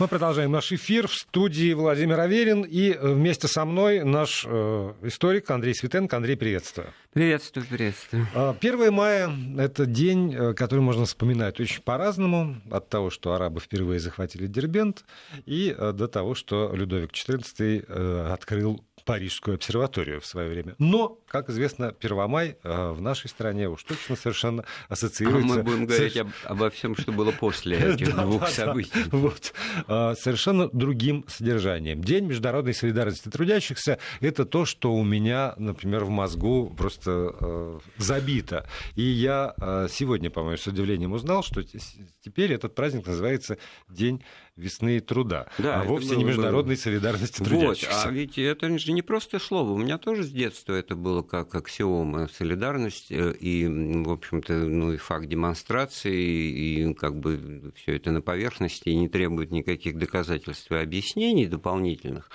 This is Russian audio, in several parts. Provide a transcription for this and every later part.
Мы продолжаем наш эфир в студии Владимир Аверин и э, вместе со мной наш э, историк Андрей Светенко. Андрей, приветствую. Приветствую, приветствую. 1 а, мая – это день, э, который можно вспоминать очень по-разному. От того, что арабы впервые захватили Дербент, и э, до того, что Людовик XIV открыл Парижскую обсерваторию в свое время. Но, как известно, Первомай э, в нашей стране уж точно совершенно ассоциируется... А мы будем говорить об, обо всем, что было после этих двух событий. Вот. Э, совершенно другим содержанием. День международной солидарности трудящихся – это то, что у меня, например, в мозгу просто э, забито. И я сегодня, по-моему, с удивлением узнал, что теперь этот праздник называется День весны и труда, да, а вовсе не международной было... солидарности трудящихся. Вот, а ведь это же не просто слово. У меня тоже с детства это было как аксиома солидарность э, и, в общем-то, ну и факт демонстрации, и как бы все это на поверхности и не требует никаких доказательств и объяснений дополнительных.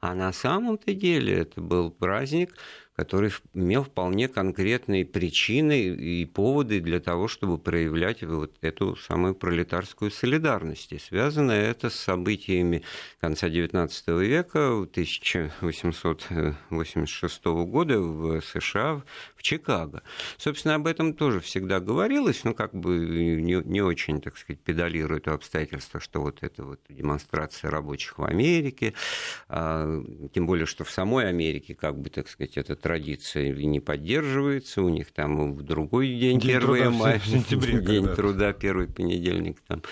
А на самом-то деле это был праздник, который имел вполне конкретные причины и поводы для того, чтобы проявлять вот эту самую пролетарскую солидарность. И связано это с событиями конца XIX века, 1886 года в США, в Чикаго. Собственно, об этом тоже всегда говорилось, но как бы не, не очень, так сказать, педалируя это обстоятельство, что вот это вот демонстрация рабочих в Америке, а, тем более, что в самой Америке, как бы, так сказать, этот традиция не поддерживается, у них там в другой день, день 1 мая, сентября, день труда, первый понедельник там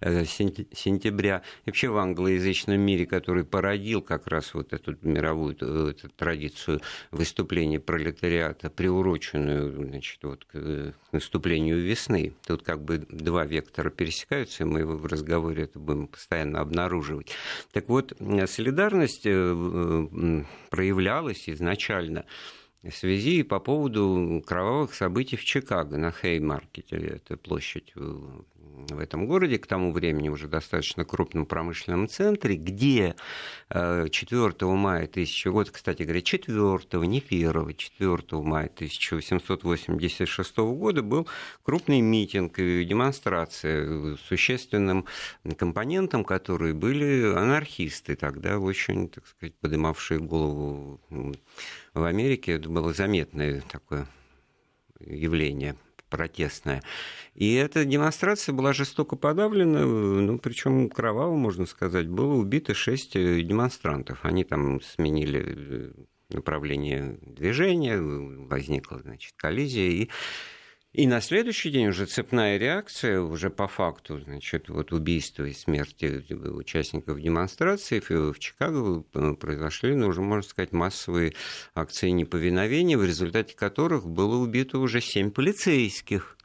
сентября. И вообще в англоязычном мире, который породил как раз вот эту мировую э, эту традицию выступления пролетариата, приуроченную значит, вот, к наступлению весны. Тут как бы два вектора пересекаются, и мы в разговоре это будем постоянно обнаруживать. Так вот, солидарность э, проявлялась изначально в связи по поводу кровавых событий в Чикаго на Хеймаркете, это площадь в этом городе, к тому времени уже достаточно крупном промышленном центре, где 4 э, мая 1000 год, кстати говоря, 4, не 1, 4 мая 1886 года был крупный митинг и демонстрация существенным компонентом, которые были анархисты тогда, очень, так сказать, поднимавшие голову в Америке. Это было заметное такое явление протестная. И эта демонстрация была жестоко подавлена, ну, причем кроваво, можно сказать, было убито шесть э, демонстрантов. Они там сменили э, направление движения, возникла, значит, коллизия, и и на следующий день уже цепная реакция, уже по факту, значит, вот убийства и смерти участников демонстрации в Чикаго э, произошли, ну, уже, можно сказать, массовые акции неповиновения, в результате которых было убито уже семь полицейских.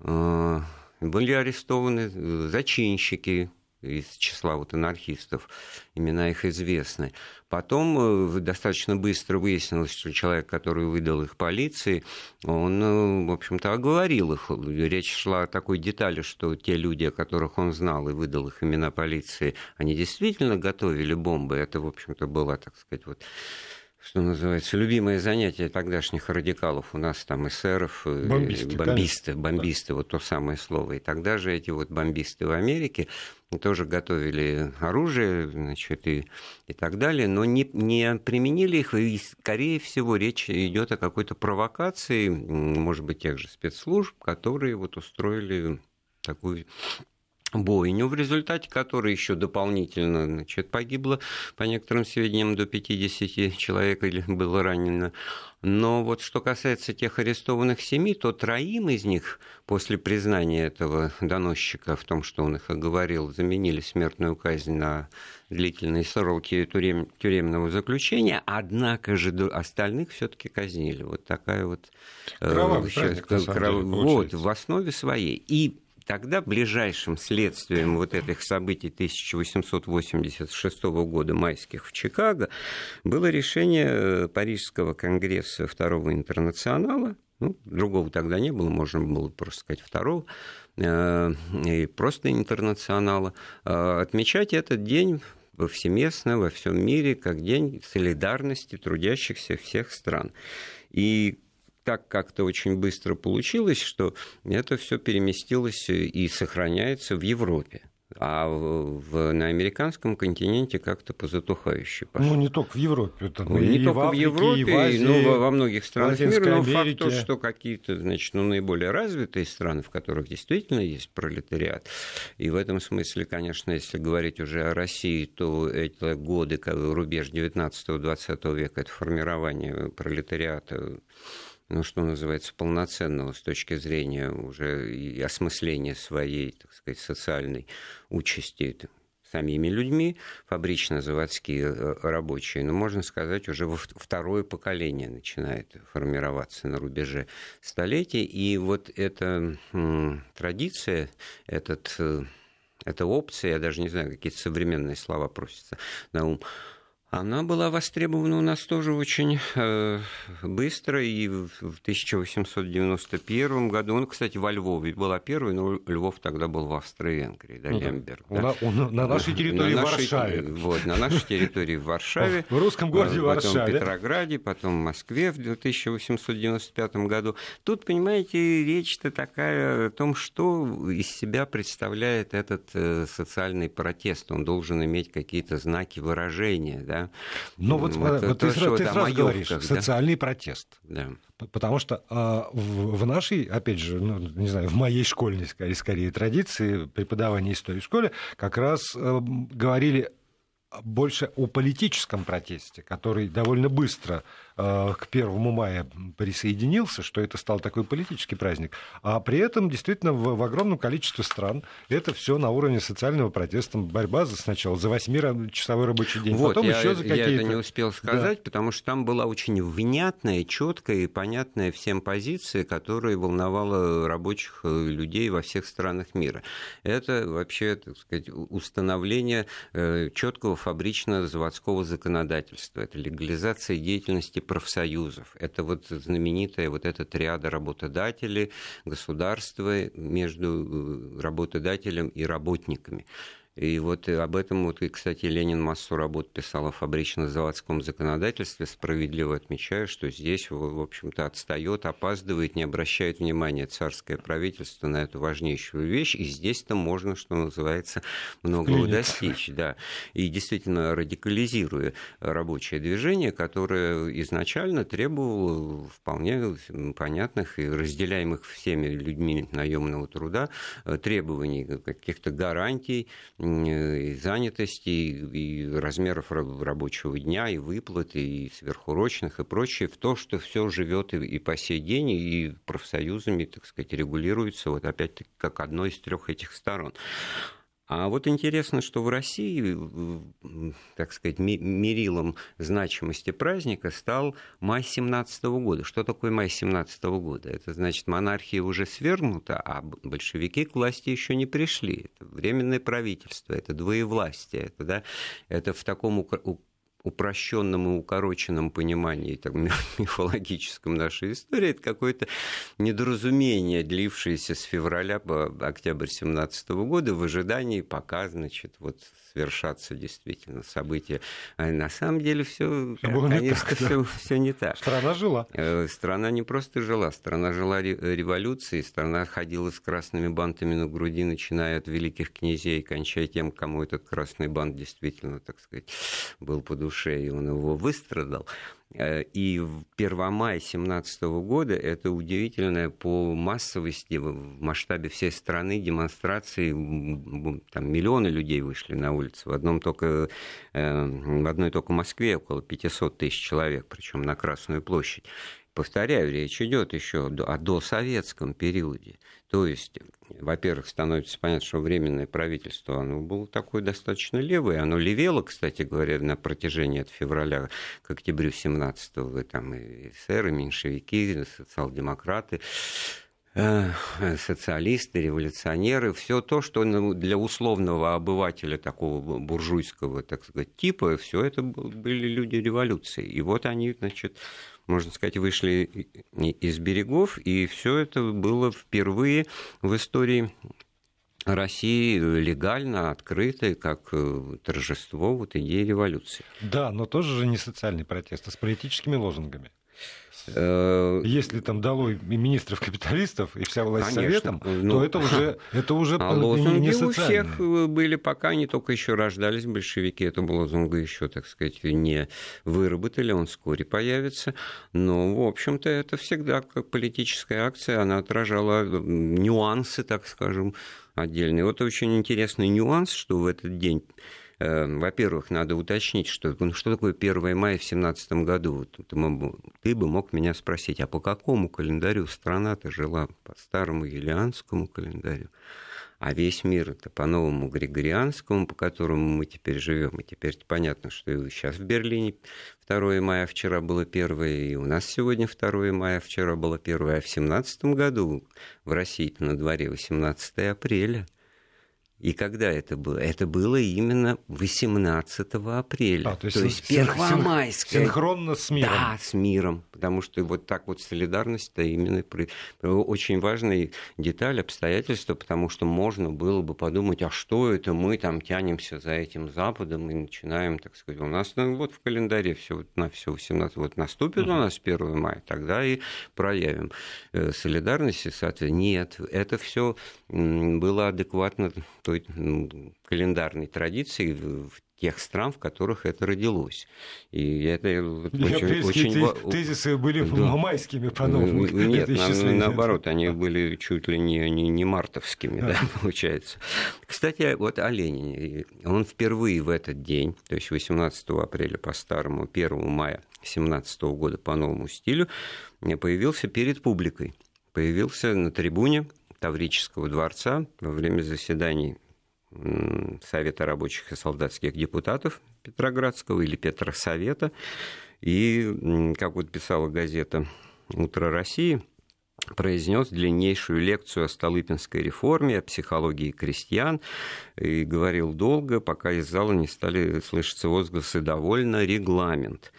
Э, были арестованы зачинщики, из числа вот анархистов, имена их известны. Потом э, достаточно быстро выяснилось, что человек, который выдал их полиции, он, э, в общем-то, оговорил их. Речь шла о такой детали, что те люди, о которых он знал и выдал их имена полиции, они действительно готовили бомбы. Это, в общем-то, была, так сказать, вот что называется, любимое занятие тогдашних радикалов у нас там эсеров, э, бомбисты, бомбисты, бомбисты да. вот то самое слово. И тогда же эти вот бомбисты в Америке тоже готовили оружие, значит, и, и так далее, но не, не применили их, и, скорее всего, речь идет о какой-то провокации, может быть, тех же спецслужб, которые вот устроили такую бойню, в результате которой еще дополнительно значит, погибло, по некоторым сведениям, до 50 человек или было ранено. Но вот что касается тех арестованных семи, то троим из них после признания этого доносчика в том, что он их оговорил, заменили смертную казнь на длительные сроки тюрем, тюремного заключения, однако же остальных все-таки казнили. Вот такая вот... Э, Кровавый э, праздник, кров... Вот, в основе своей. И Тогда ближайшим следствием вот этих событий 1886 года, майских в Чикаго, было решение э, Парижского конгресса Второго интернационала, ну, другого тогда не было, можно было просто сказать второго, э, и просто интернационала, э, отмечать этот день повсеместно во всем мире как день солидарности трудящихся всех стран. И так как-то очень быстро получилось, что это все переместилось и сохраняется в Европе. а в, на американском континенте как-то позатухающе пошло. Ну, не только в Европе. Это, ну, не только в, Африке, в Европе, и в Азии, ну, во, во многих странах мира, но факт то, что какие-то, значит, ну, наиболее развитые страны, в которых действительно есть пролетариат, и в этом смысле, конечно, если говорить уже о России, то это годы, рубеж 19-20 века, это формирование пролетариата ну, что называется, полноценного с точки зрения уже и осмысления своей, так сказать, социальной участи самими людьми, фабрично-заводские э, рабочие, но можно сказать, уже второе поколение начинает формироваться на рубеже столетий. И вот эта традиция, этот, э, эта опция, я даже не знаю, какие-то современные слова просятся на ум, она была востребована у нас тоже очень э, быстро, и в 1891 году, он, кстати, во Львове была первой, но Львов тогда был в Австро-Венгрии, да, ну, Лемберг. Да. На, на, на нашей территории на в Варшаве. Вот, на нашей территории в Варшаве. В русском городе Варшаве. Потом в Петрограде, потом в Москве в 1895 году. Тут, понимаете, речь-то такая о том, что из себя представляет этот э, социальный протест. Он должен иметь какие-то знаки выражения, да, да. Ну вот, вот, вот ты, ты сразу говоришь, да? социальный протест. Да. Потому что а, в, в нашей, опять же, ну, не знаю, в моей школьной, скорее, скорее традиции преподавания истории в школе как раз а, говорили больше о политическом протесте, который довольно быстро Э, к первому мая присоединился, что это стал такой политический праздник. А при этом действительно в, в огромном количестве стран это все на уровне социального протеста, борьба за сначала за 8-часовой рабочий день, вот, потом я, еще за какие-то... Я это не успел сказать, да. потому что там была очень внятная, четкая и понятная всем позиция, которая волновала рабочих э, людей во всех странах мира. Это вообще, так сказать, установление э, четкого фабрично-заводского законодательства, это легализация деятельности профсоюзов. Это вот знаменитая вот эта триада работодателей, государства между э, работодателем и работниками. И вот об этом, вот, и, кстати, Ленин массу работ писал о фабрично-заводском законодательстве, справедливо отмечая, что здесь, в общем-то, отстает, опаздывает, не обращает внимания царское правительство на эту важнейшую вещь, и здесь-то можно, что называется, многого Вклиниться. достичь. Да. И действительно радикализируя рабочее движение, которое изначально требовало вполне понятных и разделяемых всеми людьми наемного труда э, требований, каких-то гарантий, и занятости, и размеров рабочего дня, и выплаты, и сверхурочных, и прочее, в то, что все живет и по сей день, и профсоюзами, так сказать, регулируется, вот опять-таки, как одной из трех этих сторон. А вот интересно, что в России, так сказать, мерилом значимости праздника стал май 17 года. Что такое май 17 года? Это значит, монархия уже свергнута, а большевики к власти еще не пришли. Это временное правительство, это двоевластие, это, да, это в таком упрощенном и укороченном понимании так, мифологическом нашей истории, это какое-то недоразумение, длившееся с февраля по октябрь 17 года в ожидании, пока, значит, вот свершатся действительно события. А на самом деле все, конечно, все, все не так. Страна жила. Э, страна не просто жила, страна жила революцией, страна ходила с красными бантами на груди, начиная от великих князей, кончая тем, кому этот красный бант действительно, так сказать, был по душе, и он его выстрадал. Э, и в Первомай 17 года это удивительная по массовости в масштабе всей страны демонстрации. Там миллионы людей вышли на улицы. В, одном только, э, в одной только Москве около 500 тысяч человек, причем на Красную площадь. Повторяю, речь идет еще о досоветском периоде. То есть, во-первых, становится понятно, что временное правительство, оно было такое достаточно левое. Оно левело, кстати говоря, на протяжении от февраля к октябрю 17-го. Там и эсеры, меньшевики, и социал-демократы э, социалисты, революционеры, все то, что для условного обывателя такого буржуйского, так сказать, типа, все это были люди революции. И вот они, значит, можно сказать, вышли из берегов, и все это было впервые в истории России легально, открыто, как э, торжество вот идеи революции. Да, но тоже же не социальный протест, а с политическими лозунгами. Э, Если там долой министров-капиталистов и вся власть Конечно. советом, ну, то это уже, это уже а лозунги не у всех были, пока они только еще рождались, большевики, это лозунга еще, так сказать, не выработали, он вскоре появится. Но, в общем-то, это всегда как политическая акция, она отражала нюансы, так скажем, отдельные. Вот очень интересный нюанс, что в этот день во-первых, надо уточнить, что, ну, что такое 1 мая в 2017 году. ты бы мог меня спросить, а по какому календарю страна-то жила? По старому юлианскому календарю. А весь мир это по новому Григорианскому, по которому мы теперь живем. И теперь понятно, что и сейчас в Берлине 2 мая, вчера было 1, и у нас сегодня 2 мая, вчера было 1, а в 2017 году в России на дворе 18 апреля – и когда это было? Это было именно 18 апреля. А, то есть, то есть первомайское. Синхронно с миром. Да, с миром. Потому что вот так вот солидарность-то именно очень важная деталь, обстоятельство, потому что можно было бы подумать, а что это мы там тянемся за этим Западом и начинаем, так сказать, у нас ну, вот в календаре все на все 18, вот наступит у нас 1 мая, тогда и проявим э, солидарность, и, соответственно, нет, это все было адекватно той календарной традиции в тех стран, в которых это родилось. И это очень, очень... тезисы были да. майскими по-новому. Нет, на, наоборот, они были чуть ли не, не, не мартовскими, да, получается. Кстати, вот о Ленине. Он впервые в этот день, то есть 18 апреля по старому, 1 мая 17 года по новому стилю, появился перед публикой. Появился на трибуне Таврического дворца во время заседаний Совета рабочих и солдатских депутатов Петроградского или Петросовета. И, как вот писала газета «Утро России», произнес длиннейшую лекцию о Столыпинской реформе, о психологии крестьян, и говорил долго, пока из зала не стали слышаться возгласы «довольно регламент».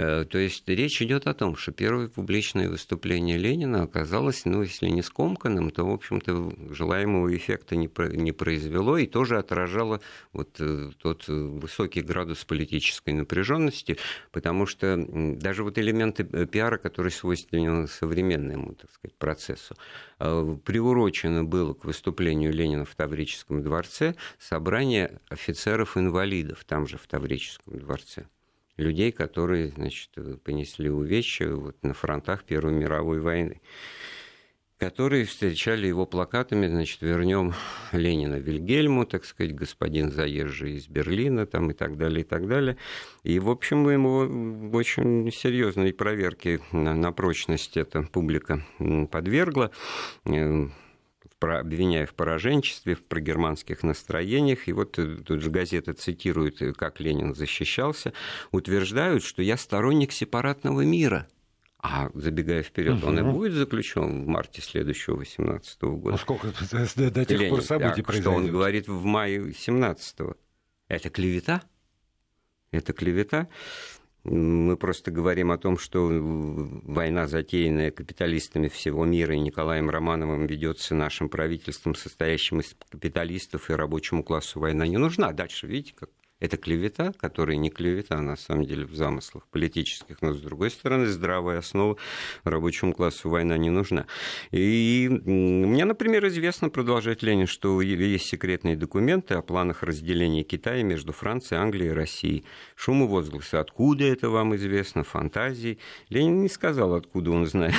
Э, то есть речь идет о том, что первое публичное выступление Ленина оказалось, ну, если не скомканным, то, в общем-то, желаемого эффекта не, произвело и тоже отражало вот э, тот высокий градус политической напряженности, потому что даже вот элементы э, пиара, которые свойственны современному, так сказать, процессу, приурочено было к выступлению Ленина в Таврическом дворце собрание офицеров-инвалидов там же в Таврическом дворце людей, которые, значит, понесли увечья вот на фронтах Первой мировой войны которые встречали его плакатами, значит, вернем Ленина Вильгельму, так сказать, господин заезжий из Берлина, там и так далее, и так далее. И, в общем, ему очень серьезной проверке на, на прочность эта публика подвергла обвиняя в пораженчестве, в прогерманских настроениях. И вот э, тут же газета цитирует, э, как Ленин защищался, утверждают, что я сторонник сепаратного мира. А забегая вперед, угу. он и будет заключен в марте следующего 18 года. Ну сколько до, до тех Ленин, пор событий произойдет? Что он говорит в мае 17 -го. Это клевета? Это клевета? Мы просто говорим о том, что война, затеянная капиталистами всего мира и Николаем Романовым, ведется нашим правительством, состоящим из капиталистов и рабочему классу война не нужна. Дальше, видите, как это клевета, которая не клевета, на самом деле, в замыслах политических, но, с другой стороны, здравая основа рабочему классу война не нужна. И мне, например, известно, продолжает Ленин, что есть секретные документы о планах разделения Китая между Францией, Англией и Россией. Шум и возгласы. Откуда это вам известно? Фантазии. Ленин не сказал, откуда он знает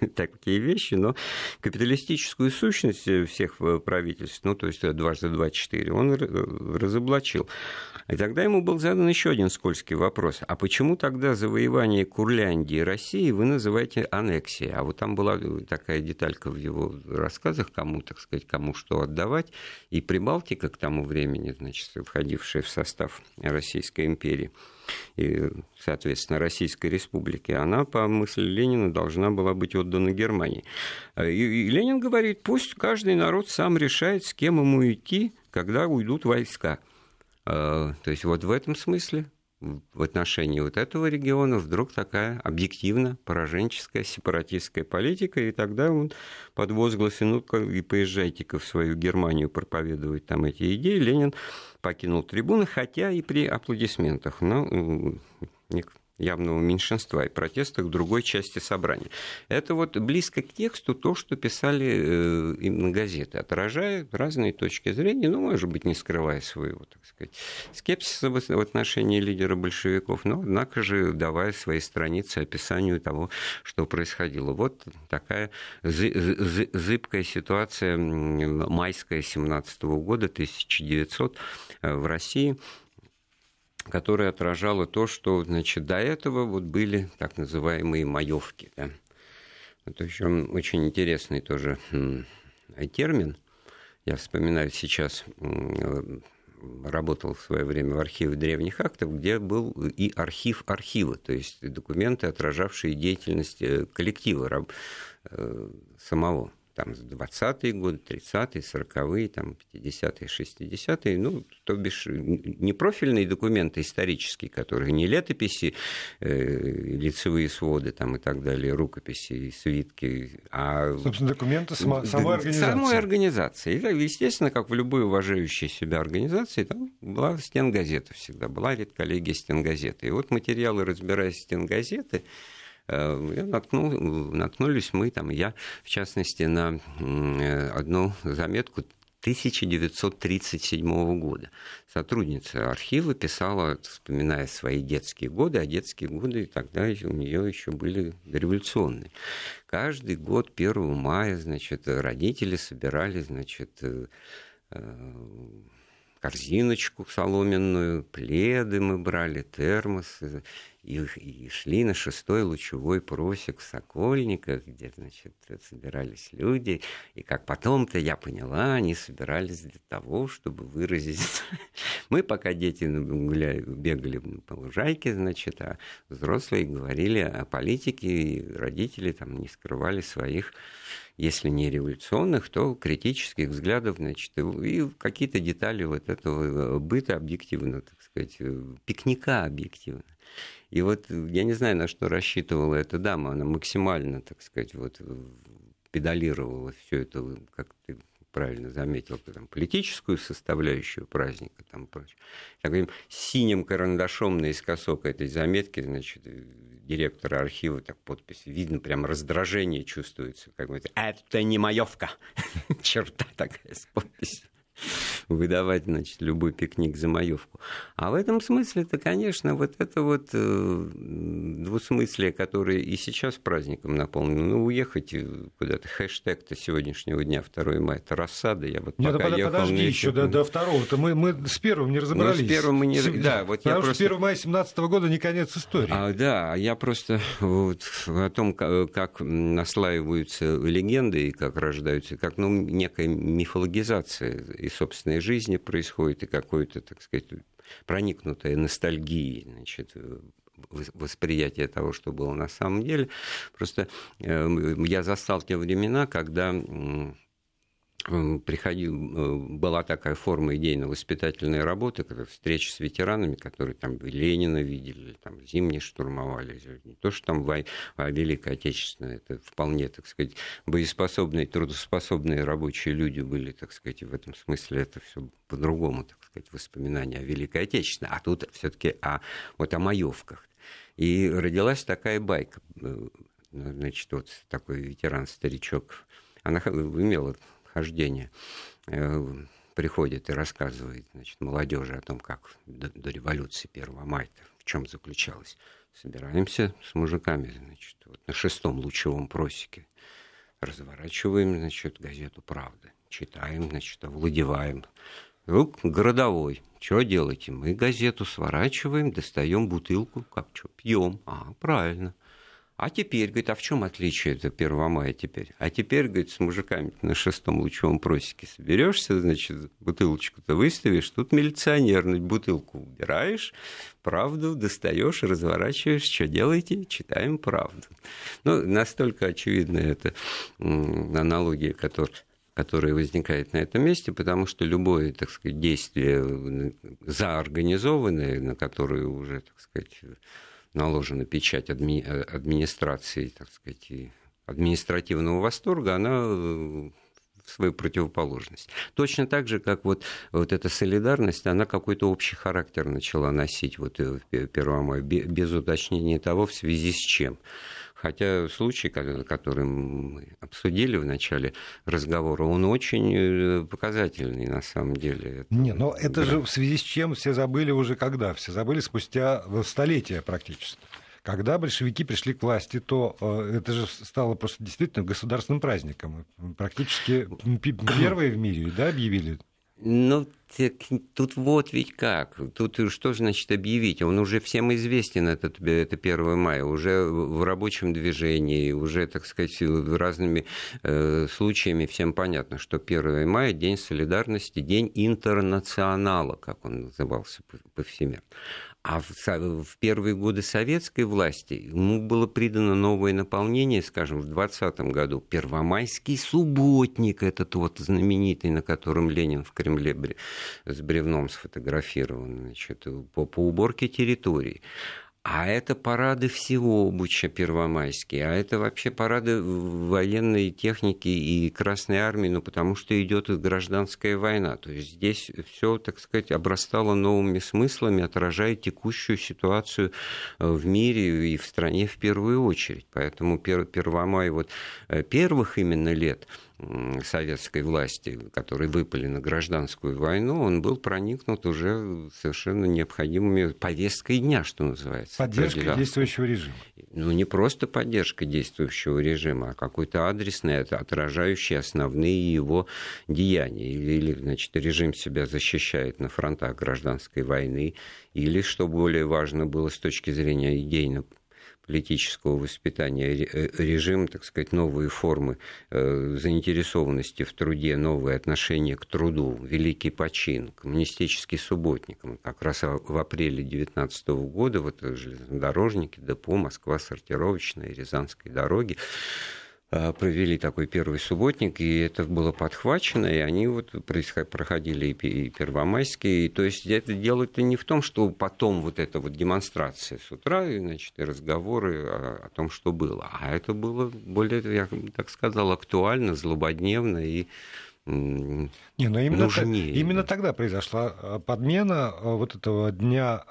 такие вещи, но капиталистическую сущность всех правительств, ну, то есть дважды два четыре, он разоблачил. И тогда ему был задан еще один скользкий вопрос. А почему тогда завоевание Курляндии России вы называете аннексией? А вот там была такая деталька в его рассказах, кому, так сказать, кому что отдавать. И Прибалтика к тому времени, значит, входившая в состав Российской империи, и, соответственно, Российской Республики, она, по мысли Ленина, должна была быть отдана Германии. И Ленин говорит, пусть каждый народ сам решает, с кем ему идти, когда уйдут войска. А, то есть вот в этом смысле в отношении вот этого региона вдруг такая объективно пораженческая сепаратистская политика, и тогда он под возгласы «ну-ка и поезжайте-ка в свою Германию проповедовать там эти идеи», Ленин покинул трибуны, хотя и при аплодисментах. Но явного меньшинства и протестах другой части собрания. Это вот близко к тексту то, что писали э, именно газеты, отражая разные точки зрения, ну, может быть, не скрывая своего, так сказать, скепсиса в отношении лидера большевиков, но, однако же, давая свои страницы описанию того, что происходило. Вот такая зыбкая ситуация майская 17 года, 1900 э, в России которая отражала то, что значит, до этого вот были так называемые маевки. Да. Это еще очень интересный тоже термин. Я вспоминаю сейчас, работал в свое время в архиве древних актов, где был и архив архива, то есть документы, отражавшие деятельность э, коллектива э, самого там 20-е годы, 30-е, 40-е, там 50-е, 60-е, ну, то бишь не профильные документы исторические, которые не летописи, э, лицевые своды там и так далее, рукописи и свитки, а... Собственно, документы само, самой организации. Самой организации. И, естественно, как в любой уважающей себя организации, там была стенгазета всегда, была редколлегия стенгазеты. И вот материалы, разбираясь стенгазеты, Э, наткнул, наткнулись мы, там, я, в частности, на э, одну заметку 1937 года. Сотрудница архива писала, вспоминая свои детские годы, а детские годы тогда у нее еще были революционные. Каждый год 1 мая, значит, родители собирали, значит, э, корзиночку соломенную, пледы мы брали, термосы, и, и шли на шестой лучевой просек в Сокольниках, где, значит, собирались люди, и как потом-то я поняла, они собирались для того, чтобы выразить... Мы пока дети гуляли, бегали по лужайке, значит, а взрослые говорили о политике, и родители там не скрывали своих если не революционных, то критических взглядов, значит, и какие-то детали вот этого быта объективно, так сказать, пикника объективно. И вот я не знаю, на что рассчитывала эта дама, она максимально, так сказать, вот педалировала все это, как ты правильно заметил, там, политическую составляющую праздника там прочее. Так синим карандашом наискосок этой заметки, значит, директора архива, так подпись, видно, прям раздражение чувствуется, как бы, это не маевка, черта такая с подписью выдавать, значит, любой пикник за маевку. А в этом смысле-то, конечно, вот это вот э, двусмыслие, которое и сейчас праздником наполнено, ну, уехать куда-то, хэштег-то сегодняшнего дня, 2 мая, это рассада, я вот Нет, пока под, ехал подожди еще до, до второго-то, мы, мы с первым не разобрались. Ну, с первым мы не... С... Да, вот Потому я просто... 1 мая 17 года не конец истории. А, да, я просто вот о том, как наслаиваются легенды и как рождаются, как ну, некая мифологизация и собственной жизни происходит, и какой-то, так сказать, проникнутая ностальгией, значит, восприятие того, что было на самом деле. Просто э, я застал те времена, когда приходил, э, была такая форма идейно-воспитательной работы, когда встречи с ветеранами, которые там Ленина видели, там зимние штурмовали, не то, что там а Великая Отечественная, это вполне, так сказать, боеспособные, трудоспособные рабочие люди были, так сказать, в этом смысле это все по-другому, так сказать, воспоминания о Великой Отечественной, а тут все-таки о, вот о маевках. И родилась такая байка, э, значит, вот такой ветеран-старичок, она имела хождения э, приходит и рассказывает значит, молодежи о том, как до, до революции 1 мая в чем заключалось. Собираемся с мужиками значит, вот на шестом лучевом просеке, разворачиваем значит, газету «Правда», читаем, значит, овладеваем. Вдруг городовой. Что делаете? Мы газету сворачиваем, достаем бутылку, как что, пьем. А, правильно. А теперь, говорит, а в чем отличие это 1 мая теперь? А теперь, говорит, с мужиками на шестом лучевом просеке соберешься, значит, бутылочку-то выставишь, тут милиционер, бутылку убираешь, правду достаешь, разворачиваешь, что делаете? Читаем правду. Ну, настолько очевидна эта аналогия, которая которая возникает на этом месте, потому что любое, так сказать, действие заорганизованное, на которое уже, так сказать, наложена печать адми... администрации, так сказать, административного восторга, она э, свою противоположность. Точно так же, как вот, вот эта солидарность, она какой-то общий характер начала носить вот в 1 мая, без уточнения того, в связи с чем. Хотя случай, который мы обсудили в начале разговора, он очень э, показательный на самом деле. Не, но это же в связи с чем все забыли уже когда? Все забыли спустя столетия практически. Когда большевики пришли к власти, то э, это же стало просто действительно государственным праздником. Практически первые в мире да, объявили ну, тут вот ведь как. Тут что значит объявить? Он уже всем известен, этот, это 1 мая, уже в рабочем движении, уже, так сказать, разными э, случаями всем понятно, что 1 мая – День солидарности, День интернационала, как он назывался повсеместно. А в, в первые годы советской власти ему было придано новое наполнение, скажем, в 2020 году. Первомайский субботник, этот вот знаменитый, на котором Ленин в Кремле с бревном сфотографирован, значит, по, по уборке территории. А это парады всего Буча первомайские, а это вообще парады военной техники и Красной Армии, ну, потому что идет гражданская война. То есть здесь все, так сказать, обрастало новыми смыслами, отражая текущую ситуацию э, в мире и в стране в первую очередь. Поэтому Первомай вот э, первых именно лет – советской власти, которые выпали на гражданскую войну, он был проникнут уже совершенно необходимыми повесткой дня, что называется. Поддержкой действующего режима. Ну, не просто поддержка действующего режима, а какой-то адресный, отражающий основные его деяния. Или, или, значит, режим себя защищает на фронтах гражданской войны, или, что более важно было с точки зрения идейно политического воспитания э, режим, так сказать, новые формы э, заинтересованности в труде, новые отношения к труду, великий почин, коммунистический субботник. Как раз в апреле 19 года вот железнодорожники, депо, Москва, сортировочная, Рязанской дороги провели такой первый субботник, и это было подхвачено, и они вот проходили и первомайские. И, то есть это дело-то не в том, что потом вот эта вот демонстрация с утра, и, значит, и разговоры о, о том, что было. А это было более, я так сказал, актуально, злободневно и не, но именно, именно тогда произошла э, подмена э, вот этого дня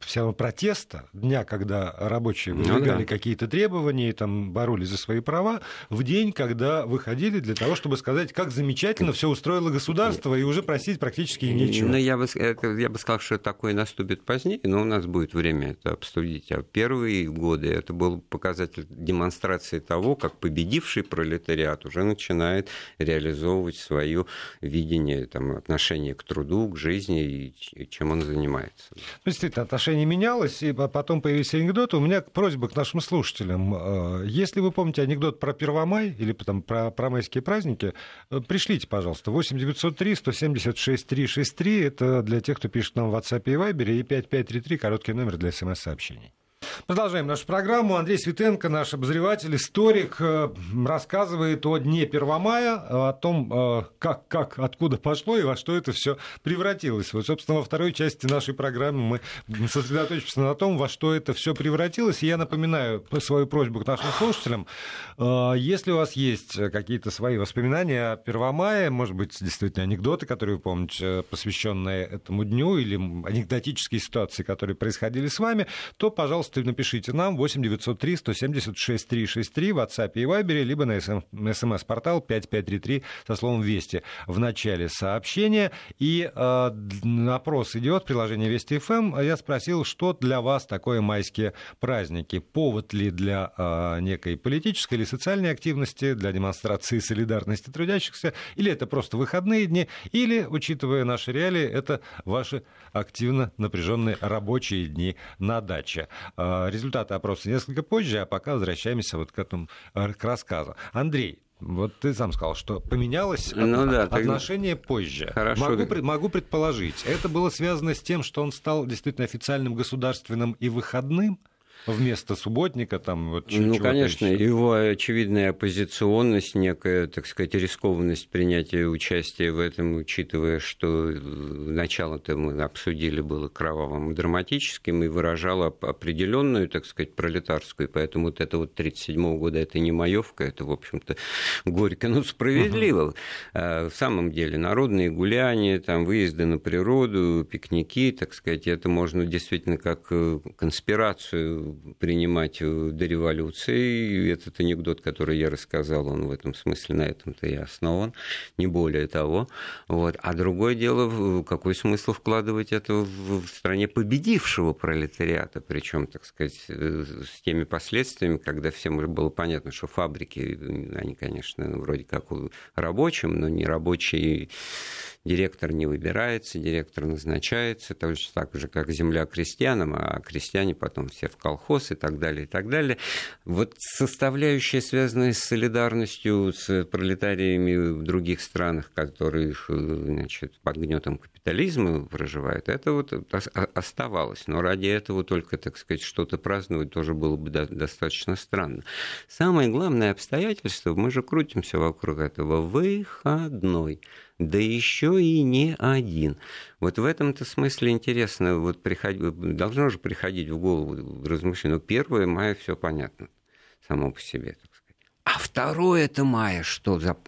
все равно протеста, дня, когда рабочие выдвигали ну, да. какие-то требования и там боролись за свои права, в день, когда выходили для того, чтобы сказать, как замечательно все устроило государство, и уже просить практически нечего. Ну, я бы, это, я бы сказал, что такое наступит позднее, но у нас будет время это обсудить. А первые годы это был показатель демонстрации того, как победивший пролетариат уже начинает реализовывать свое видение, там, отношение к труду, к жизни и чем он занимается. Ну, действительно, отношение менялось, и потом появились анекдоты. У меня просьба к нашим слушателям. Э, если вы помните анекдот про Первомай или потом про, про майские праздники, э, пришлите, пожалуйста. 8 903 176 363. Это для тех, кто пишет нам в WhatsApp и Viber. И 5533, короткий номер для смс-сообщений. Продолжаем нашу программу. Андрей Светенко, наш обозреватель, историк, э, рассказывает о Дне Первомая, о том, э, как, как, откуда пошло и во что это все превратилось. Вот, собственно, во второй части нашей программы мы сосредоточимся на том, во что это все превратилось. И я напоминаю свою просьбу к нашим слушателям. Э, если у вас есть какие-то свои воспоминания о Первомае, может быть, действительно анекдоты, которые вы помните, посвященные этому дню, или анекдотические ситуации, которые происходили с вами, то, пожалуйста, напишите нам 8 903 176 363 в WhatsApp и Viber, либо на смс-портал 5533 со словом «Вести» в начале сообщения. И э, опрос идет, приложение Вести ФМ. Я спросил, что для вас такое майские праздники? Повод ли для э, некой политической или социальной активности, для демонстрации солидарности трудящихся, или это просто выходные дни, или, учитывая наши реалии, это ваши активно напряженные рабочие дни на даче. А, результаты опроса несколько позже, а пока возвращаемся вот к этому э, к рассказу. Андрей, вот ты сам сказал, что поменялось ну, от, да, отношение так... позже. Хорошо. Могу, могу предположить, это было связано с тем, что он стал действительно официальным государственным и выходным? Вместо субботника там вот Ну, конечно, еще. его очевидная оппозиционность, некая, так сказать, рискованность принятия участия в этом, учитывая, что начало-то мы обсудили было кровавым и драматическим и выражало определенную, так сказать, пролетарскую, поэтому вот это вот 37 года это не маевка, это, в общем-то, горько, но справедливо. Угу. В самом деле, народные гуляния, там, выезды на природу, пикники, так сказать, это можно действительно как э, конспирацию принимать до революции. И этот анекдот, который я рассказал, он в этом смысле на этом-то и основан, не более того. Вот. А другое дело, какой смысл вкладывать это в стране победившего пролетариата, причем, так сказать, э, с теми последствиями, когда всем было понятно, что фабрики, они, конечно, вроде как рабочим, но не рабочие директор не выбирается, директор назначается, точно так же, как земля крестьянам, а крестьяне потом все в колхоз и так далее, и так далее. Вот составляющая, связанная с солидарностью с пролетариями в других странах, которые значит, под гнетом капитализма проживают, это вот оставалось. Но ради этого только, так сказать, что-то праздновать тоже было бы достаточно странно. Самое главное обстоятельство, мы же крутимся вокруг этого, выходной да еще и не один. Вот в этом-то смысле интересно, вот приход... должно же приходить в голову размышление. Ну, 1 мая все понятно, само по себе, так сказать. А второе это мая что за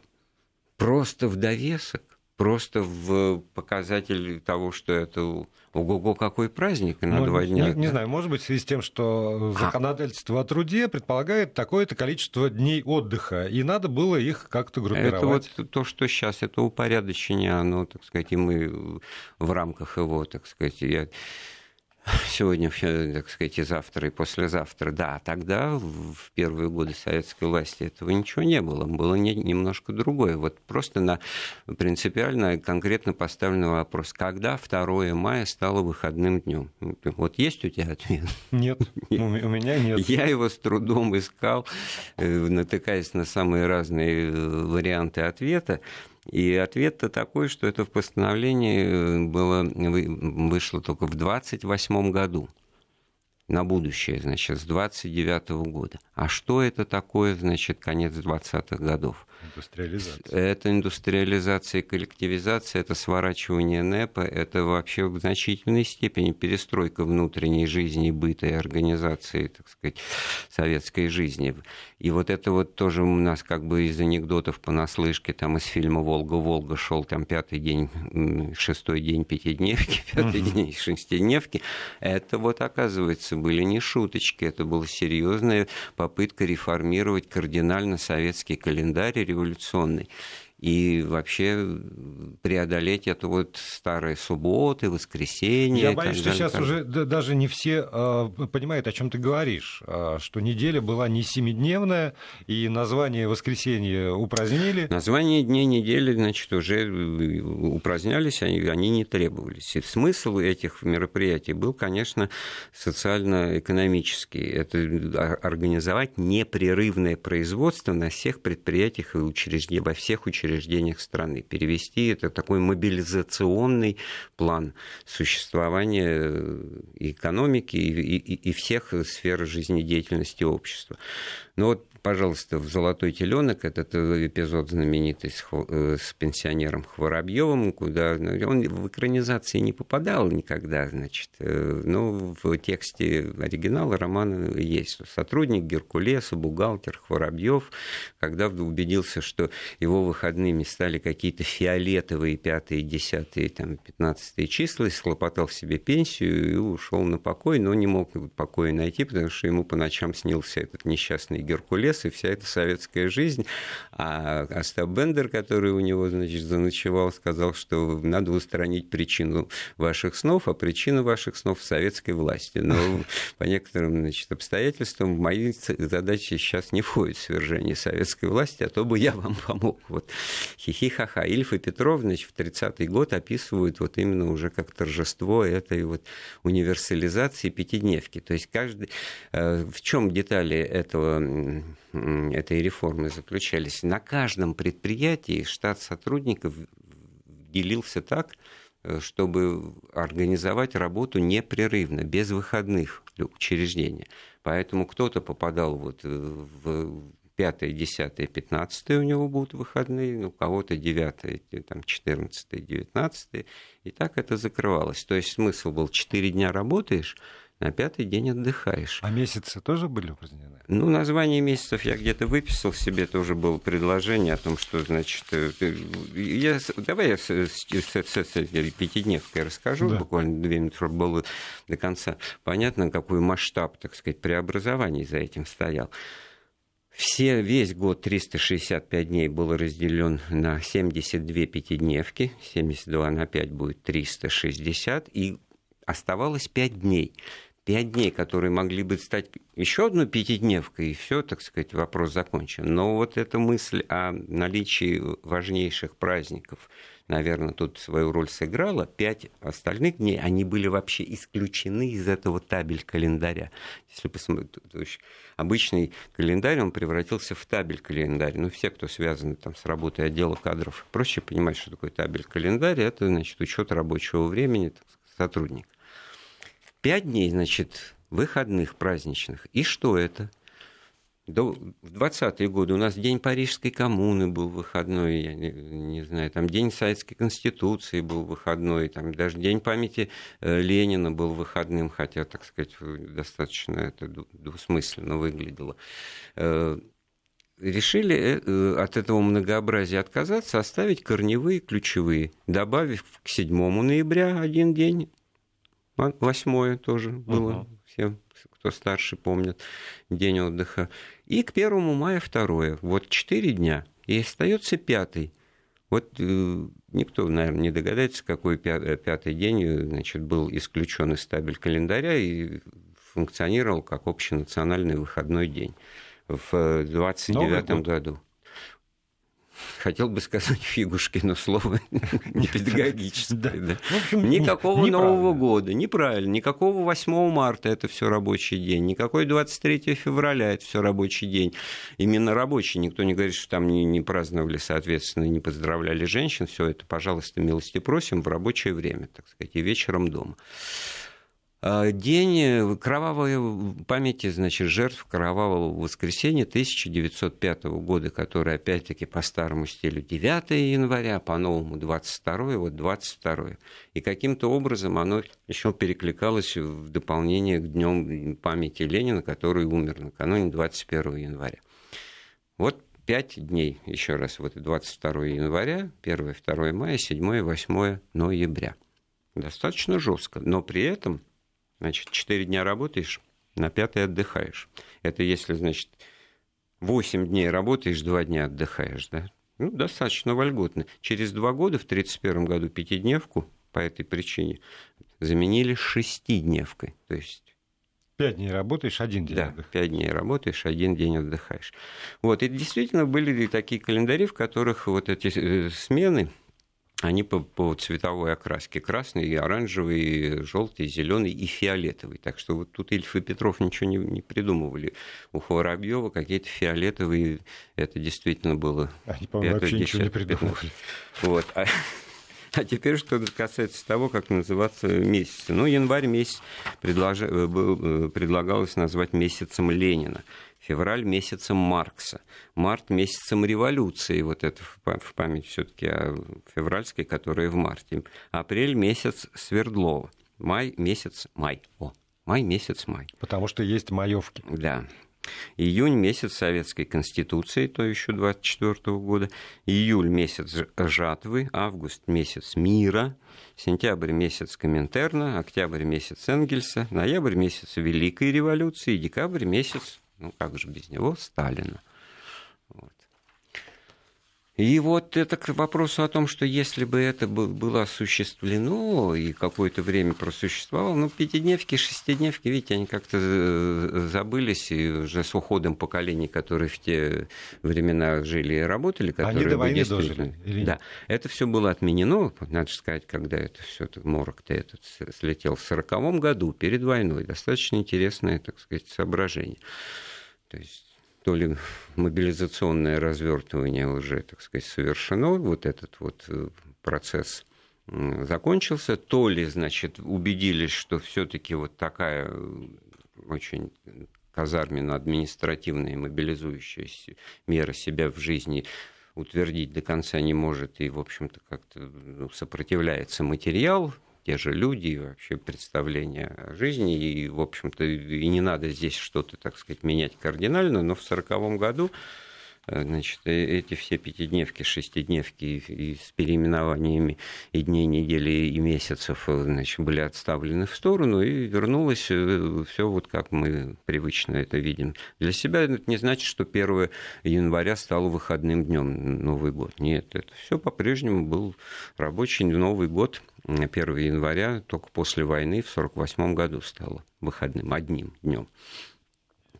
просто в довесок? Просто в показатель того, что это ого-го какой праздник на ну, два дня. Не, не знаю, может быть, в связи с тем, что законодательство а. о труде предполагает такое-то количество дней отдыха, и надо было их как-то группировать. Это вот то, что сейчас, это упорядочение, оно, так сказать, и мы в рамках его, так сказать, я сегодня, так сказать, и завтра, и послезавтра, да, тогда, в первые годы советской власти, этого ничего не было, было не, немножко другое. Вот просто на принципиально конкретно поставленный вопрос, когда 2 мая стало выходным днем? Вот есть у тебя ответ? Нет, у меня нет. Я его с трудом искал, э, натыкаясь на самые разные э, варианты ответа. И ответ-то такой, что это в постановлении э, было, вышло только в 28 году на будущее, значит, с 29 года. А что это такое, значит, конец 20-х годов? Индустриализация. Это индустриализация и коллективизация, это сворачивание НЭПа, это вообще в значительной степени перестройка внутренней жизни, быта и организации, так сказать, советской жизни. И вот это вот тоже у нас как бы из анекдотов понаслышке, там из фильма «Волга-Волга» шел там пятый день, шестой день пятидневки, пятый uh-huh. день шестидневки. Это вот, оказывается, были не шуточки, это была серьезная попытка реформировать кардинально советский календарь революционный и вообще преодолеть это вот старые субботы, воскресенья. Я боюсь, что сейчас так... уже даже не все э, понимают, о чем ты говоришь, э, что неделя была не семидневная, и название воскресенья упразднили. Название дней недели, значит, уже упразднялись, они, они не требовались. И смысл этих мероприятий был, конечно, социально-экономический. Это организовать непрерывное производство на всех предприятиях и учреждениях, во всех учреждениях учреждениях страны. Перевести это такой мобилизационный план существования э, экономики и, и, и всех сфер жизнедеятельности общества. Но вот пожалуйста, в «Золотой теленок», этот эпизод знаменитый с, э, с пенсионером Хворобьевым, куда ну, он в экранизации не попадал никогда, значит, э, но в тексте оригинала романа есть. Сотрудник Геркулеса, бухгалтер Хворобьев, когда убедился, что его выходными стали какие-то фиолетовые пятые, десятые, там, пятнадцатые числа, схлопотал себе пенсию и ушел на покой, но не мог покоя найти, потому что ему по ночам снился этот несчастный Геркулес, лес и вся эта советская жизнь. А Остап Бендер, который у него, значит, заночевал, сказал, что надо устранить причину ваших снов, а причина ваших снов в советской власти. Но по некоторым значит, обстоятельствам в мои задачи сейчас не входит свержение советской власти, а то бы я вам помог. Вот хихи-ха-ха. Ильф и Петров, значит, в 30-й год описывают вот именно уже как торжество этой вот универсализации пятидневки. То есть каждый... Э, в чем детали этого этой реформы заключались. На каждом предприятии штат сотрудников делился так, э, чтобы организовать работу непрерывно, без выходных учреждения. Поэтому кто-то попадал вот э, в 5, 10, 15 у него будут выходные, у кого-то 9, там, 14, 19, и так это закрывалось. То есть смысл был 4 дня работаешь, на пятый день отдыхаешь. А месяцы тоже были упразднены? Ну, название месяцев я где-то выписал себе, тоже было предложение о том, что, значит, э, я, давай я с, с, с, с пятидневкой расскажу, да. буквально две минуты, чтобы было до конца понятно, какой масштаб, так сказать, преобразований за этим стоял. Все, весь год 365 дней был разделен на 72 пятидневки, 72 на 5 будет 360, и оставалось 5 дней. Пять дней, которые могли бы стать еще одной пятидневкой, и все, так сказать, вопрос закончен. Но вот эта мысль о наличии важнейших праздников – наверное, тут свою роль сыграла. Пять остальных дней, они были вообще исключены из этого табель календаря. Если посмотреть, обычный календарь, он превратился в табель календарь. Ну, все, кто связаны там, с работой отдела кадров, проще понимать, что такое табель календарь. Это, значит, учет рабочего времени сотрудника. Пять дней, значит, выходных праздничных. И что это? До, в 20-е годы у нас День Парижской коммуны был выходной, я не, не знаю, там День Советской Конституции был выходной, там даже День памяти э, Ленина был выходным, хотя, так сказать, достаточно это двусмысленно выглядело. Э, решили э, от этого многообразия отказаться, оставить корневые, ключевые, добавив к 7 ноября один день, 8 тоже было, uh-huh. всем кто старше помнит, день отдыха. И к 1 мая второе. Вот 4 дня. И остается пятый. Вот э, никто, наверное, не догадается, какой э, пятый день э, значит, был исключен из табель календаря и функционировал как общенациональный выходной день в 29 году хотел бы сказать фигушки, но слово не педагогическое. Никакого Нового года, неправильно, никакого 8 марта это все рабочий день, никакой 23 февраля это все рабочий день. Именно рабочий, никто не говорит, что там не праздновали, соответственно, не поздравляли женщин, все это, пожалуйста, милости просим в рабочее время, так сказать, и вечером дома. А, день э, кровавой памяти, значит, жертв кровавого воскресенья 1905 года, который, опять-таки, по старому стилю 9 января, по-новому 22, вот 22. И каким-то образом оно еще перекликалось в дополнение к днем памяти Ленина, который умер накануне 21 января. Вот пять дней, еще раз, вот 22 января, 1, 2 мая, 7, 8 ноября. Достаточно жестко, но при этом Значит, 4 дня работаешь, на пятый отдыхаешь. Это если, значит, 8 дней работаешь, 2 дня отдыхаешь, да? Ну, достаточно вольготно. Через два года, в 1931 году, пятидневку по этой причине заменили шестидневкой. То есть Пять дней работаешь, один день да, отдыхаешь. пять дней работаешь, один день отдыхаешь. Вот, и действительно были такие календари, в которых вот эти э, смены, они по, по цветовой окраске красный, оранжевый, желтый, зеленый и фиолетовый. Так что вот тут Ильф и Петров ничего не, не придумывали. У Воробьева какие-то фиолетовые, это действительно было. Они, по-моему, вообще 10, ничего не придумывали. Вот. А, а теперь, что касается того, как называться месяцы. Ну, январь месяц предлож... Э, э, предлагалось назвать месяцем Ленина февраль месяцем Маркса, март месяцем революции, вот это в память все-таки о февральской, которая в марте, апрель месяц Свердлова, май месяц май, о, май месяц май. Потому что есть маевки. Да, Июнь месяц Советской Конституции, то еще 24 года. Июль месяц жатвы, август месяц мира, сентябрь месяц Коминтерна, октябрь месяц Энгельса, ноябрь месяц Великой революции, декабрь месяц ну как же без него, Сталина. И вот это к вопросу о том, что если бы это было осуществлено и какое-то время просуществовало, ну, пятидневки, шестидневки, видите, они как-то э, забылись, и уже с уходом поколений, которые в те времена жили и работали, которые они до войны дожили. Или... Да, это все было отменено, надо сказать, когда это все морок-то этот слетел в сороковом году, перед войной. Достаточно интересное, так сказать, соображение. То есть то ли мобилизационное развертывание уже, так сказать, совершено, вот этот вот э, процесс закончился, то ли, значит, убедились, что все-таки вот такая очень казарменно-административная мобилизующая мера себя в жизни утвердить до конца не может и, в общем-то, как-то ну, сопротивляется материал, те же люди, и вообще представления о жизни, и, в общем-то, и не надо здесь что-то, так сказать, менять кардинально, но в 1940 году Э, значит, э, эти все пятидневки, шестидневки и с переименованиями и дней, недели и месяцев э, значит, были отставлены в сторону, и вернулось все вот как мы привычно это видим. Для себя это не значит, что 1 января стало выходным днем Новый год. Нет, это все по-прежнему был рабочий Новый год 1 января, только после войны в 1948 году стало выходным, одним днем.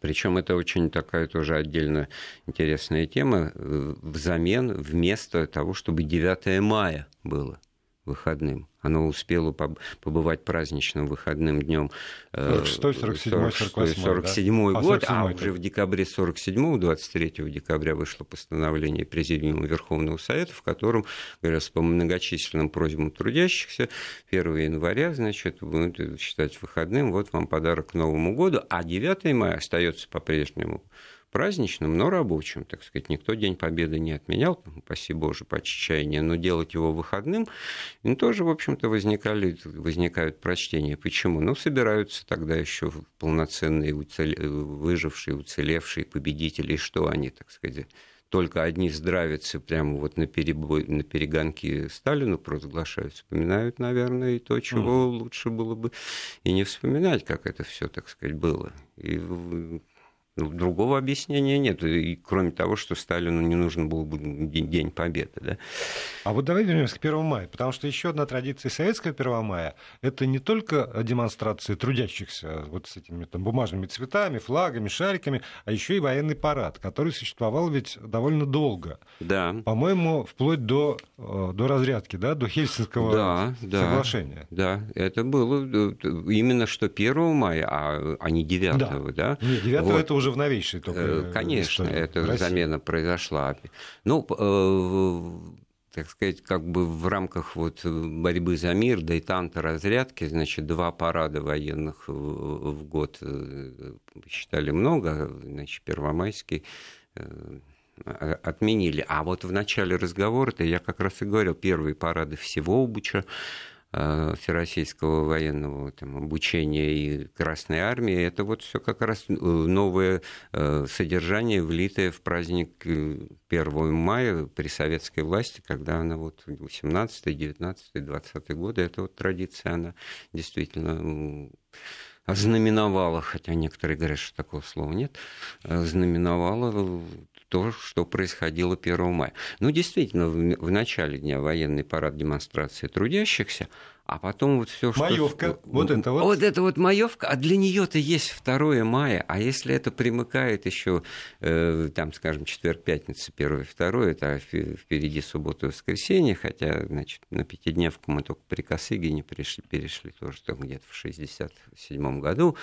Причем это очень такая тоже отдельно интересная тема э, взамен, вместо того, чтобы 9 мая было выходным. Оно успело побывать праздничным выходным днем 46 47 48 47 да? год, а, а уже в декабре 47 23 декабря вышло постановление Президиума Верховного Совета, в котором говорилось по многочисленным просьбам трудящихся 1 января, значит, будет считать выходным, вот вам подарок к Новому году, а 9 мая остается по-прежнему праздничным, но рабочим, так сказать. Никто День Победы не отменял, спасибо Боже, по отчаянию, но делать его выходным, ну, тоже, в общем-то, возникали, возникают прочтения. Почему? Ну, собираются тогда еще полноценные уцел... выжившие, уцелевшие победители, что они, так сказать, только одни здравицы прямо вот на, перебой, на перегонки Сталину провозглашают, вспоминают, наверное, и то, чего mm. лучше было бы и не вспоминать, как это все, так сказать, было. И другого объяснения нет. И кроме того, что Сталину не нужен был бы День Победы. Да? А вот давай вернемся к 1 мая, потому что еще одна традиция советского 1 мая – это не только демонстрации трудящихся вот с этими там, бумажными цветами, флагами, шариками, а еще и военный парад, который существовал ведь довольно долго. Да. По-моему, вплоть до, э, до разрядки, да, до Хельсинского да, соглашения. Да, да, это было э, именно что 1 мая, а, а не 9, да? да? Нет, 9 вот. это уже в новейшей только э, Конечно, эта замена произошла. Ну, э, так сказать, как бы в рамках вот борьбы за мир, да и танта разрядки, значит, два парада военных в год э, считали много, значит, Первомайский отменили. А вот в начале разговора-то я как раз и говорил, первые парады всего Буча, Э, всероссийского военного там, обучения и Красной Армии, это вот все как раз э, новое э, содержание, влитое в праздник 1 мая при советской власти, когда она вот 18, 19, 20 годы, эта вот традиция, она действительно знаменовала, хотя некоторые говорят, что такого слова нет, знаменовала то, что происходило 1 мая. Ну, действительно, в начале дня военный парад демонстрации трудящихся, а потом вот все, что... Маевка, вот это вот. Вот это вот маевка, а для нее-то есть 2 мая, а если это примыкает еще, э, там, скажем, четверг, пятница, 1 2 это впереди суббота и воскресенье, хотя, значит, на пятидневку мы только при Косыгине перешли, перешли тоже там где-то в 67 году.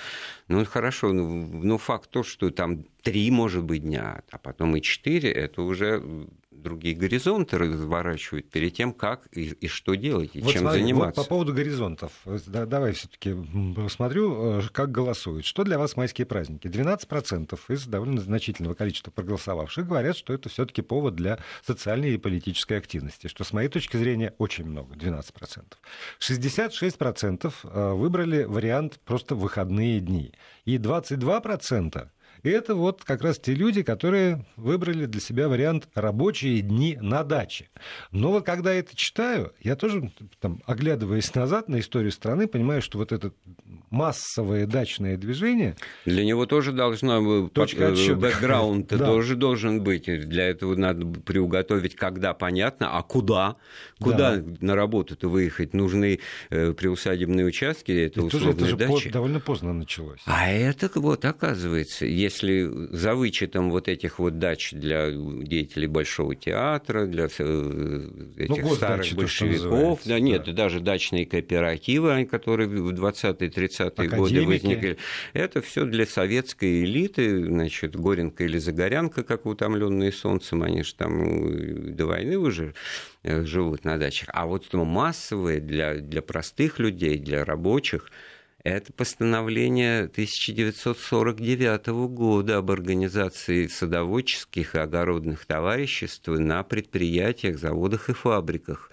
Ну, хорошо, ну, ну, факт то, что там три, может быть, дня, а потом и четыре, это уже другие горизонты разворачивают перед тем, как и, и что делать, и вот чем смотри, заниматься. Вот по поводу горизонтов. Да, давай все-таки посмотрю, э, как голосуют. Что для вас майские праздники? 12% из довольно значительного количества проголосовавших говорят, что это все-таки повод для социальной и политической активности, что с моей точки зрения очень много, 12%. 66% э, выбрали вариант просто выходные дни. И 22% и это вот как раз те люди, которые выбрали для себя вариант рабочие дни на даче. Но вот когда я это читаю, я тоже, там, оглядываясь назад на историю страны, понимаю, что вот это массовое дачное движение... Для него тоже должно быть... Точка отсчета. Бэкграунд да. тоже должен быть. Для этого надо приуготовить, когда понятно, а куда? Куда да. на работу-то выехать? Нужны э, приусадебные участки, это условные тоже, это же дачи. По- довольно поздно началось. А это вот, оказывается, если за вычетом вот этих вот дач для деятелей Большого театра, для э, этих ну, старых большевиков, да, нет, да. даже дачные кооперативы, которые в 20-30 30-е годы возникли. Это все для советской элиты, значит, Горенко или Загорянка, как утомленные солнцем, они же там до войны уже э, живут на дачах. А вот массовые для, для простых людей, для рабочих – это постановление 1949 года об организации садоводческих и огородных товариществ на предприятиях, заводах и фабриках.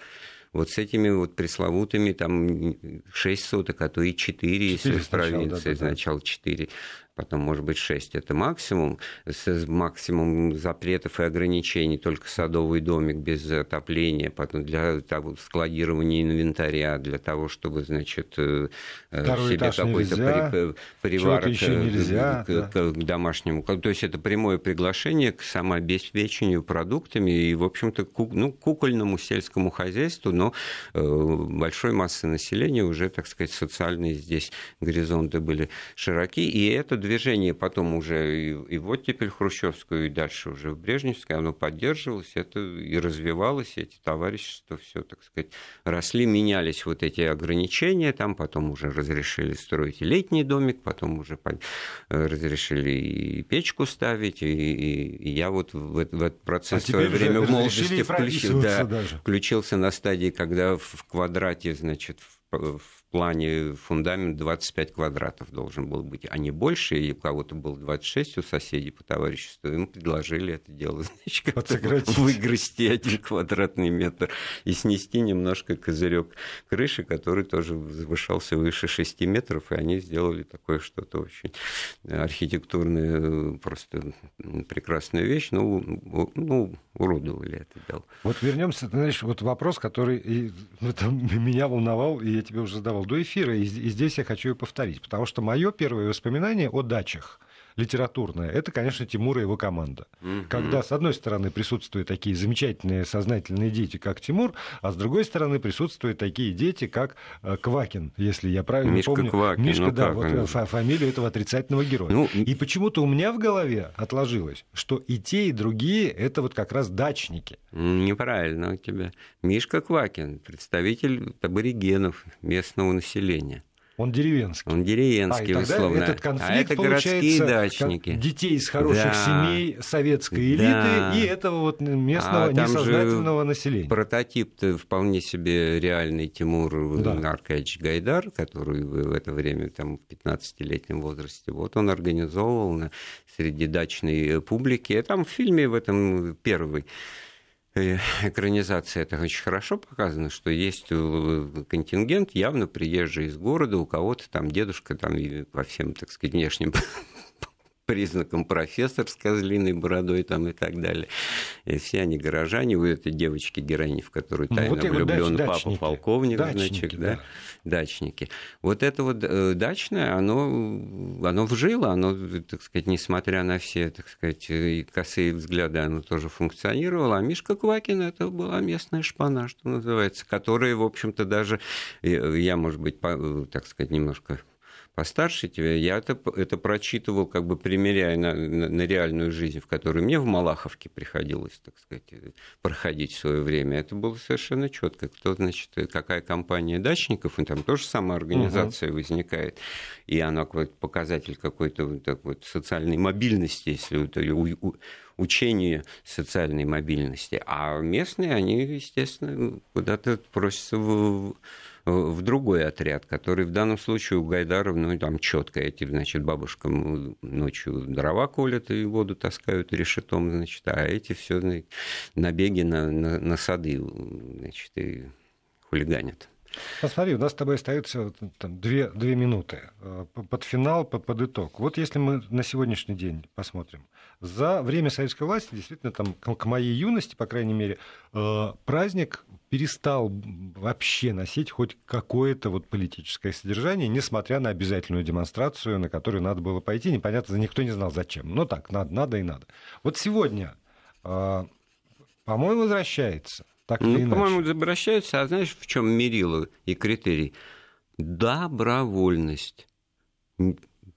Вот с этими вот пресловутыми там 6 соток, а то и 4, если в провинции, сначала 4 потом, может быть, 6 это максимум, с максимум запретов и ограничений, только садовый домик без отопления, потом для того, складирования инвентаря, для того, чтобы, значит, э, Второй себе какой-то приварок нельзя, к, да. к домашнему. То есть это прямое приглашение к самообеспечению продуктами и, в общем-то, ку, ну, кукольному сельскому хозяйству, но э, большой массы населения уже, так сказать, социальные здесь горизонты были широки, и это движение потом уже и, и в оттепель хрущевскую, и дальше уже в Брежневское, оно поддерживалось, это и развивалось, эти товарищества все, так сказать, росли, менялись вот эти ограничения, там потом уже разрешили строить летний домик, потом уже э, разрешили и печку ставить, и, и, и я вот в, в этот процесс а в свое время в молодости включил, да, включился на стадии, когда в квадрате, значит, в, в плане фундамент 25 квадратов должен был быть, а не больше, и у кого-то был 26 у соседей по товариществу, им предложили это дело, значит, выгрести один квадратный метр и снести немножко козырек крыши, который тоже возвышался выше 6 метров, и они сделали такое что-то очень архитектурное, просто прекрасная вещь, ну, ну уродовали это дело. Вот вернемся, знаешь, вот вопрос, который ну, там, меня волновал, и я тебе уже задавал до эфира, и здесь я хочу ее повторить, потому что мое первое воспоминание о дачах литературное, это, конечно, Тимур и его команда. Угу. Когда, с одной стороны, присутствуют такие замечательные сознательные дети, как Тимур, а с другой стороны, присутствуют такие дети, как э, Квакин, если я правильно Мишка помню. Квакин, Мишка, ну, да, как вот. Э, фамилию этого отрицательного героя. Ну... И почему-то у меня в голове отложилось, что и те, и другие это вот как раз дачники. Неправильно у тебя. Мишка Квакин, представитель аборигенов местного населения. Он деревенский. Он деревенский, а, условно. Этот конфликт, а это городские дачники. Детей из хороших да. семей советской элиты да. и этого вот местного а несознательного населения. Прототип-то вполне себе реальный Тимур да. Аркадьевич Гайдар, который в это время там, в 15-летнем возрасте, вот он организовывал на, среди дачной публики. Там в фильме в этом первый экранизации это очень хорошо показано, что есть э, контингент явно приезжий из города, у кого-то там дедушка там по всем, так сказать, внешним признаком профессор с козлиной бородой там и так далее. И все они горожане, у этой девочки героини, в которую тайно ну, вот влюблен дач, папа полковник, дачники, значит, да, да, дачники. Вот это вот э, дачное, оно, оно вжило, оно, так сказать, несмотря на все, так сказать, и косые взгляды, оно тоже функционировало. А Мишка Квакин это была местная шпана, что называется, которая, в общем-то, даже, я, может быть, так сказать, немножко постарше тебя, я это, это прочитывал, как бы примеряя на, на, на реальную жизнь, в которой мне в Малаховке приходилось, так сказать, проходить в свое время. Это было совершенно четко. Кто, значит, какая компания дачников, и там тоже самая организация угу. возникает. И она показатель какой-то вот, так вот, социальной мобильности, если это у, у, учение социальной мобильности. А местные, они, естественно, куда-то просятся в в другой отряд, который в данном случае у Гайдаров, ну, там четко эти, значит, бабушкам ночью дрова колят и воду таскают решетом, значит, а эти все набеги на, на, на сады, значит, и хулиганят. Посмотри, у нас с тобой остается там, две, две минуты э, под финал, под, под итог. Вот если мы на сегодняшний день посмотрим, за время советской власти, действительно, там, к моей юности, по крайней мере, э, праздник перестал вообще носить хоть какое-то вот политическое содержание, несмотря на обязательную демонстрацию, на которую надо было пойти. Непонятно, никто не знал зачем. Но так, надо, надо и надо. Вот сегодня, э, по-моему, возвращается – так ну, по-моему, возвращаются, а знаешь, в чем мерило и критерий? Добровольность.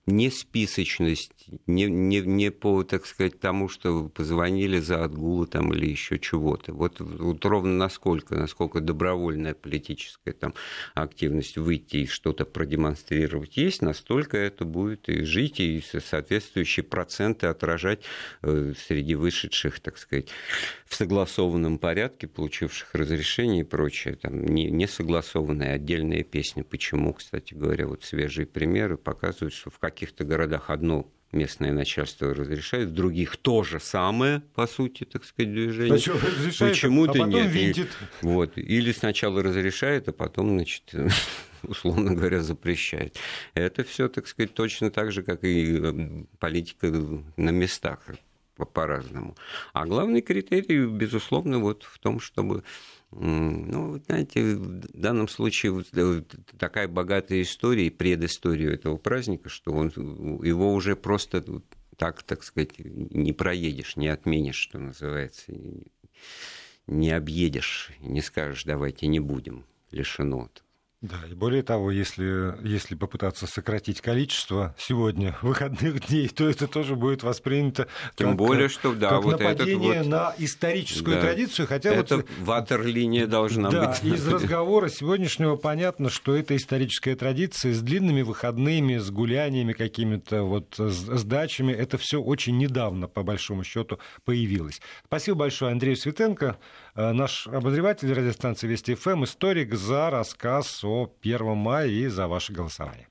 не списочность, не, не, не по, так сказать, тому, что позвонили за отгулы там или еще чего-то. Вот, вот ровно насколько, насколько добровольная политическая там активность выйти и что-то продемонстрировать есть, настолько это будет и жить, и соответствующие проценты отражать э, среди вышедших, так сказать, в согласованном порядке, получивших разрешение и прочее. Там не, не согласованные отдельные песни. Почему, кстати говоря, вот свежие примеры показывают, что в каких-то городах одно местное начальство разрешает, в других то же самое, по сути, так сказать, движение. Почему-то а нет. Винтит. Вот. Или сначала разрешает, а потом, значит, условно говоря, запрещает. Это все, так сказать, точно так же, как и э, политика на местах по-разному. А главный критерий, безусловно, вот в том, чтобы ну, знаете, в данном случае вот э, такая богатая история и предыстория этого праздника, что он, его уже просто так, так сказать, не проедешь, не отменишь, что называется, не объедешь, не скажешь, давайте не будем, лишено да, и более того, если, если попытаться сократить количество сегодня выходных дней, то это тоже будет воспринято Тем как, более, что да, как вот нападение этот вот, на историческую да, традицию, хотя это вот... ватерлиния должна да, быть. из разговора сегодняшнего понятно, что это историческая традиция с длинными выходными, с гуляниями какими-то, вот с, дачами. Это все очень недавно, по большому счету, появилось. Спасибо большое Андрею Светенко, э, наш обозреватель радиостанции Вести ФМ, историк за рассказ о 1 мая и за ваше голосование.